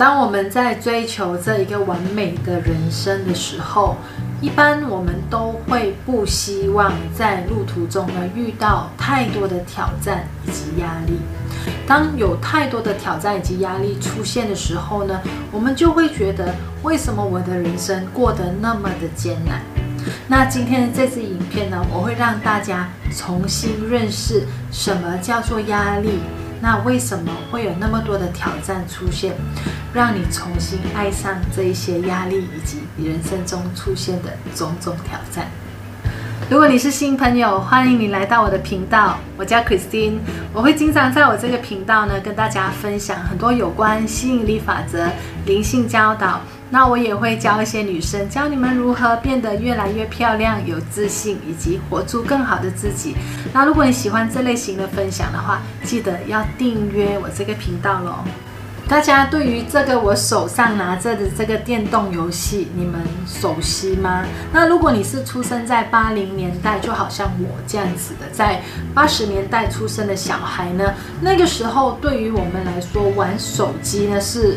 当我们在追求这一个完美的人生的时候，一般我们都会不希望在路途中呢遇到太多的挑战以及压力。当有太多的挑战以及压力出现的时候呢，我们就会觉得为什么我的人生过得那么的艰难？那今天的这支影片呢，我会让大家重新认识什么叫做压力。那为什么会有那么多的挑战出现，让你重新爱上这一些压力以及人生中出现的种种挑战？如果你是新朋友，欢迎你来到我的频道。我叫 Christine，我会经常在我这个频道呢跟大家分享很多有关吸引力法则、灵性教导。那我也会教一些女生，教你们如何变得越来越漂亮、有自信，以及活出更好的自己。那如果你喜欢这类型的分享的话，记得要订阅我这个频道喽。大家对于这个我手上拿着的这个电动游戏，你们熟悉吗？那如果你是出生在八零年代，就好像我这样子的，在八十年代出生的小孩呢，那个时候对于我们来说，玩手机呢是。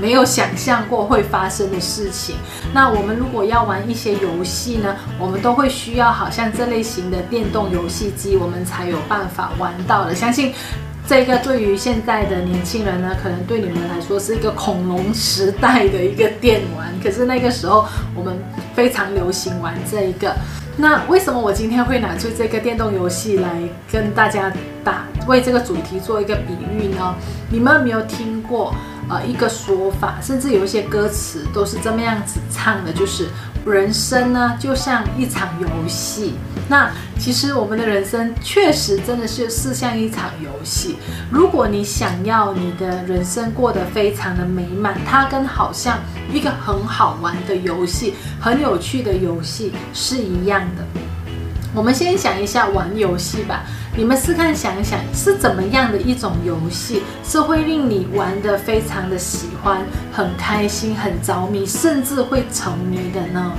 没有想象过会发生的事情。那我们如果要玩一些游戏呢，我们都会需要好像这类型的电动游戏机，我们才有办法玩到的。相信这个对于现在的年轻人呢，可能对你们来说是一个恐龙时代的一个电玩。可是那个时候我们非常流行玩这一个。那为什么我今天会拿出这个电动游戏来跟大家打，为这个主题做一个比喻呢？你们有没有听过？呃，一个说法，甚至有一些歌词都是这么样子唱的，就是人生呢就像一场游戏。那其实我们的人生确实真的是是像一场游戏。如果你想要你的人生过得非常的美满，它跟好像一个很好玩的游戏、很有趣的游戏是一样的。我们先想一下玩游戏吧。你们试看想一想，是怎么样的一种游戏，是会令你玩得非常的喜欢、很开心、很着迷，甚至会沉迷的呢？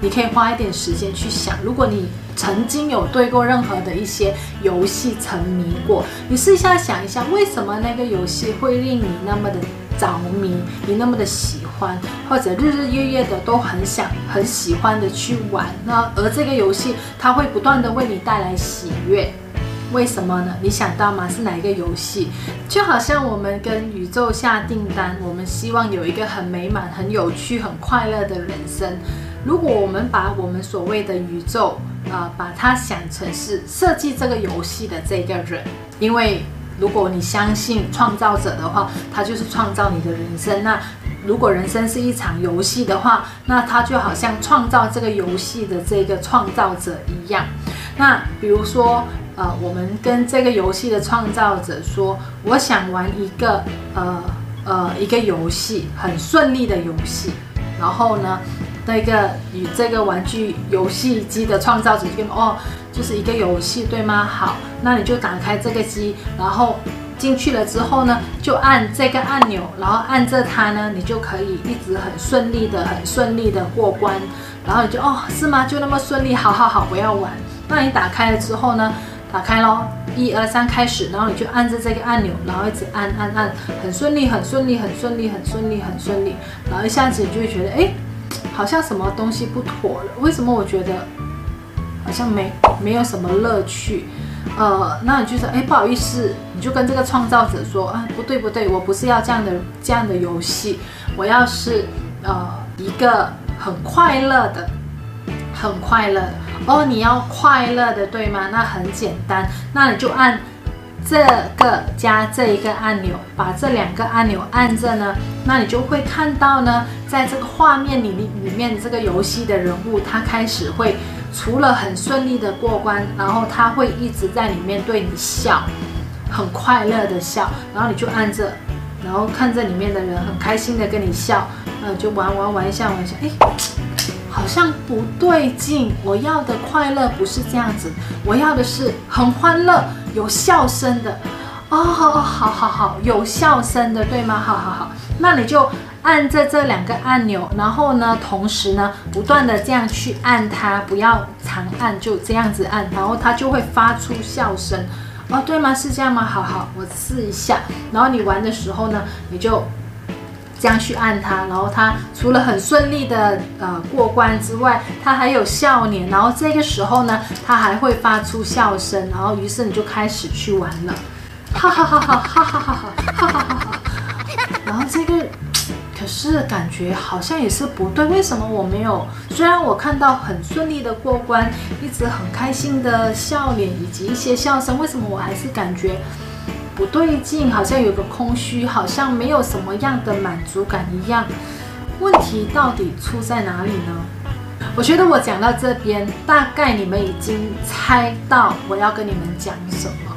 你可以花一点时间去想，如果你曾经有对过任何的一些游戏沉迷过，你试一下想一下，为什么那个游戏会令你那么的着迷，你那么的喜欢，或者日日夜夜的都很想、很喜欢的去玩？那而这个游戏，它会不断的为你带来喜悦。为什么呢？你想到吗？是哪一个游戏？就好像我们跟宇宙下订单，我们希望有一个很美满、很有趣、很快乐的人生。如果我们把我们所谓的宇宙啊、把它想成是设计这个游戏的这个人，因为如果你相信创造者的话，他就是创造你的人生。那如果人生是一场游戏的话，那他就好像创造这个游戏的这个创造者一样。那比如说。呃，我们跟这个游戏的创造者说，我想玩一个呃呃一个游戏，很顺利的游戏。然后呢，那个与这个玩具游戏机的创造者就跟哦，就是一个游戏，对吗？好，那你就打开这个机，然后进去了之后呢，就按这个按钮，然后按着它呢，你就可以一直很顺利的、很顺利的过关。然后你就哦，是吗？就那么顺利？好好好，我要玩。那你打开了之后呢？打开喽，一二三，开始，然后你就按着这个按钮，然后一直按按按，很顺利，很顺利，很顺利，很顺利，很顺利，然后一下子你就会觉得，哎，好像什么东西不妥了。为什么我觉得好像没没有什么乐趣？呃，那你就说，哎，不好意思，你就跟这个创造者说，啊，不对不对，我不是要这样的这样的游戏，我要是呃一个很快乐的。很快乐的哦，你要快乐的对吗？那很简单，那你就按这个加这一个按钮，把这两个按钮按着呢，那你就会看到呢，在这个画面里里面这个游戏的人物，他开始会除了很顺利的过关，然后他会一直在里面对你笑，很快乐的笑，然后你就按着，然后看着里面的人很开心的跟你笑，呃，就玩玩玩一下玩一下，诶。好像不对劲，我要的快乐不是这样子，我要的是很欢乐、有笑声的。哦，好好好好，有笑声的，对吗？好好好，那你就按着这两个按钮，然后呢，同时呢，不断的这样去按它，不要长按，就这样子按，然后它就会发出笑声。哦，对吗？是这样吗？好好，我试一下。然后你玩的时候呢，你就这样去按它，然后它除了很顺利的呃过关之外，它还有笑脸，然后这个时候呢，它还会发出笑声，然后于是你就开始去玩了，哈哈哈哈哈哈哈哈哈哈，然后这个可是感觉好像也是不对，为什么我没有？虽然我看到很顺利的过关，一直很开心的笑脸以及一些笑声，为什么我还是感觉？不对劲，好像有个空虚，好像没有什么样的满足感一样。问题到底出在哪里呢？我觉得我讲到这边，大概你们已经猜到我要跟你们讲什么。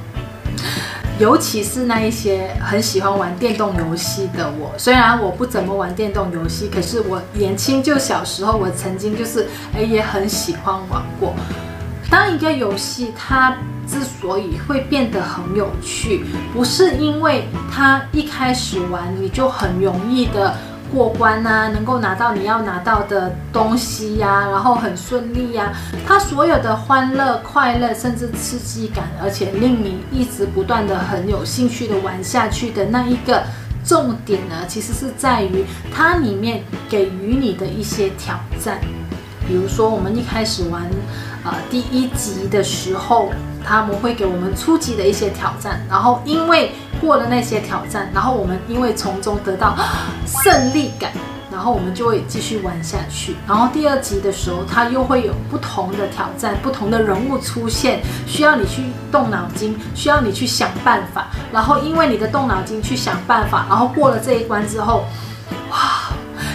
尤其是那一些很喜欢玩电动游戏的我，虽然我不怎么玩电动游戏，可是我年轻就小时候，我曾经就是诶也很喜欢玩过。当一个游戏它之所以会变得很有趣，不是因为它一开始玩你就很容易的过关啊，能够拿到你要拿到的东西呀，然后很顺利呀。它所有的欢乐、快乐，甚至刺激感，而且令你一直不断的很有兴趣的玩下去的那一个重点呢，其实是在于它里面给予你的一些挑战。比如说，我们一开始玩，呃，第一集的时候，他们会给我们初级的一些挑战，然后因为过了那些挑战，然后我们因为从中得到胜利感，然后我们就会继续玩下去。然后第二集的时候，它又会有不同的挑战，不同的人物出现，需要你去动脑筋，需要你去想办法。然后因为你的动脑筋去想办法，然后过了这一关之后，哇！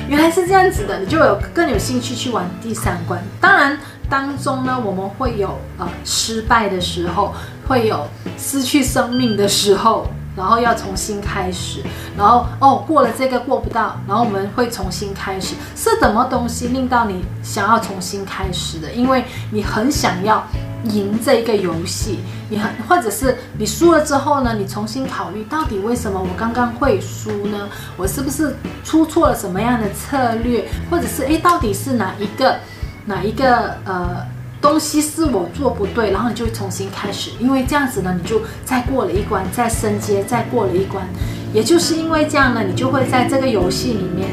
原来是这样子的，你就有更有兴趣去玩第三关。当然，当中呢，我们会有呃失败的时候，会有失去生命的时候，然后要重新开始。然后哦，过了这个过不到，然后我们会重新开始。是什么东西令到你想要重新开始的？因为你很想要。赢这一个游戏，你很或者是你输了之后呢？你重新考虑，到底为什么我刚刚会输呢？我是不是出错了什么样的策略？或者是诶，到底是哪一个哪一个呃东西是我做不对？然后你就重新开始，因为这样子呢，你就再过了一关，再升阶，再过了一关。也就是因为这样呢，你就会在这个游戏里面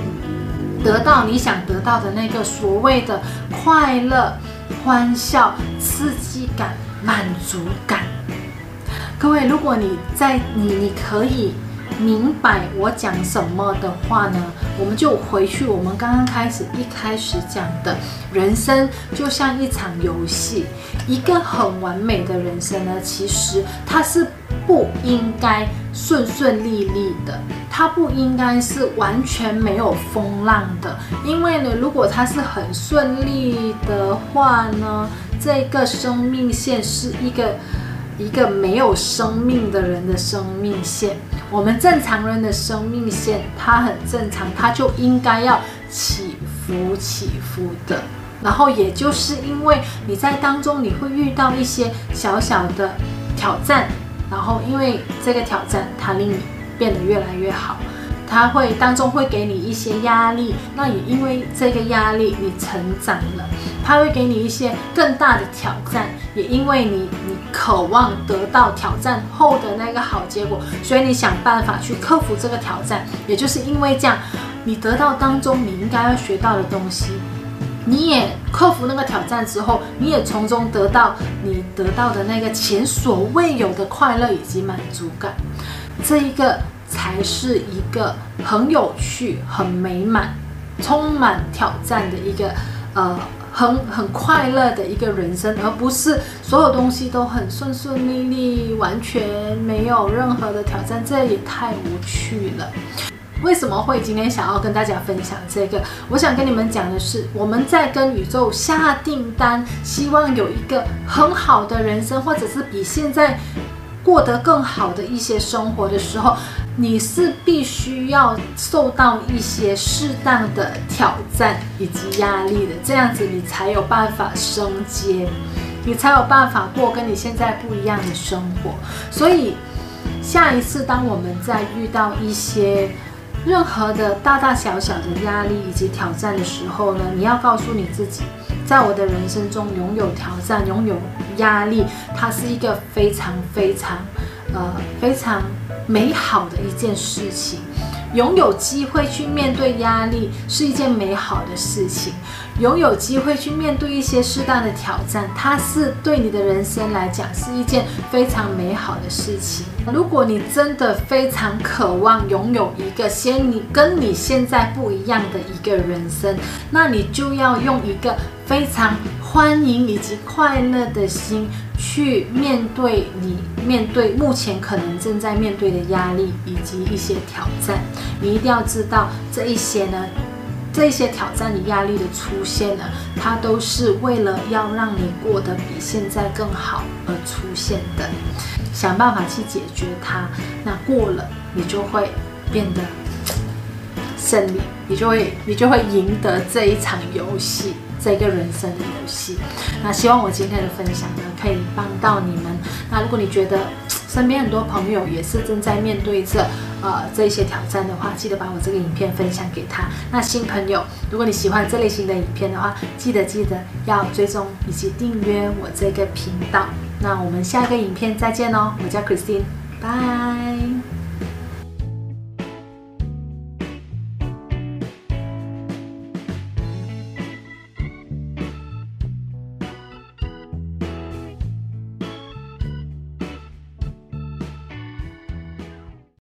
得到你想得到的那个所谓的快乐。欢笑、刺激感、满足感。各位，如果你在你你可以明白我讲什么的话呢，我们就回去我们刚刚开始一开始讲的，人生就像一场游戏，一个很完美的人生呢，其实它是不应该顺顺利利的。它不应该是完全没有风浪的，因为呢，如果它是很顺利的话呢，这个生命线是一个一个没有生命的人的生命线。我们正常人的生命线，它很正常，它就应该要起伏起伏的。然后也就是因为你在当中你会遇到一些小小的挑战，然后因为这个挑战，它令你。变得越来越好，它会当中会给你一些压力，那也因为这个压力你成长了，它会给你一些更大的挑战，也因为你你渴望得到挑战后的那个好结果，所以你想办法去克服这个挑战，也就是因为这样，你得到当中你应该要学到的东西，你也克服那个挑战之后，你也从中得到你得到的那个前所未有的快乐以及满足感。这一个才是一个很有趣、很美满、充满挑战的一个呃很很快乐的一个人生，而不是所有东西都很顺顺利利，完全没有任何的挑战，这也太无趣了。为什么会今天想要跟大家分享这个？我想跟你们讲的是，我们在跟宇宙下订单，希望有一个很好的人生，或者是比现在。过得更好的一些生活的时候，你是必须要受到一些适当的挑战以及压力的，这样子你才有办法升阶，你才有办法过跟你现在不一样的生活。所以，下一次当我们在遇到一些任何的大大小小的压力以及挑战的时候呢，你要告诉你自己。在我的人生中，拥有挑战，拥有压力，它是一个非常非常，呃，非常美好的一件事情。拥有机会去面对压力是一件美好的事情，拥有机会去面对一些适当的挑战，它是对你的人生来讲是一件非常美好的事情。如果你真的非常渴望拥有一个先你跟你现在不一样的一个人生，那你就要用一个非常欢迎以及快乐的心去面对你面对目前可能正在面对的压力以及一些挑战。你一定要知道这一些呢，这一些挑战与压力的出现呢，它都是为了要让你过得比现在更好而出现的。想办法去解决它，那过了你就会变得胜利，你就会你就会赢得这一场游戏。这个人生的游戏，那希望我今天的分享呢，可以帮到你们。那如果你觉得身边很多朋友也是正在面对着呃这些挑战的话，记得把我这个影片分享给他。那新朋友，如果你喜欢这类型的影片的话，记得记得要追踪以及订阅我这个频道。那我们下个影片再见哦，我叫 Christine，拜。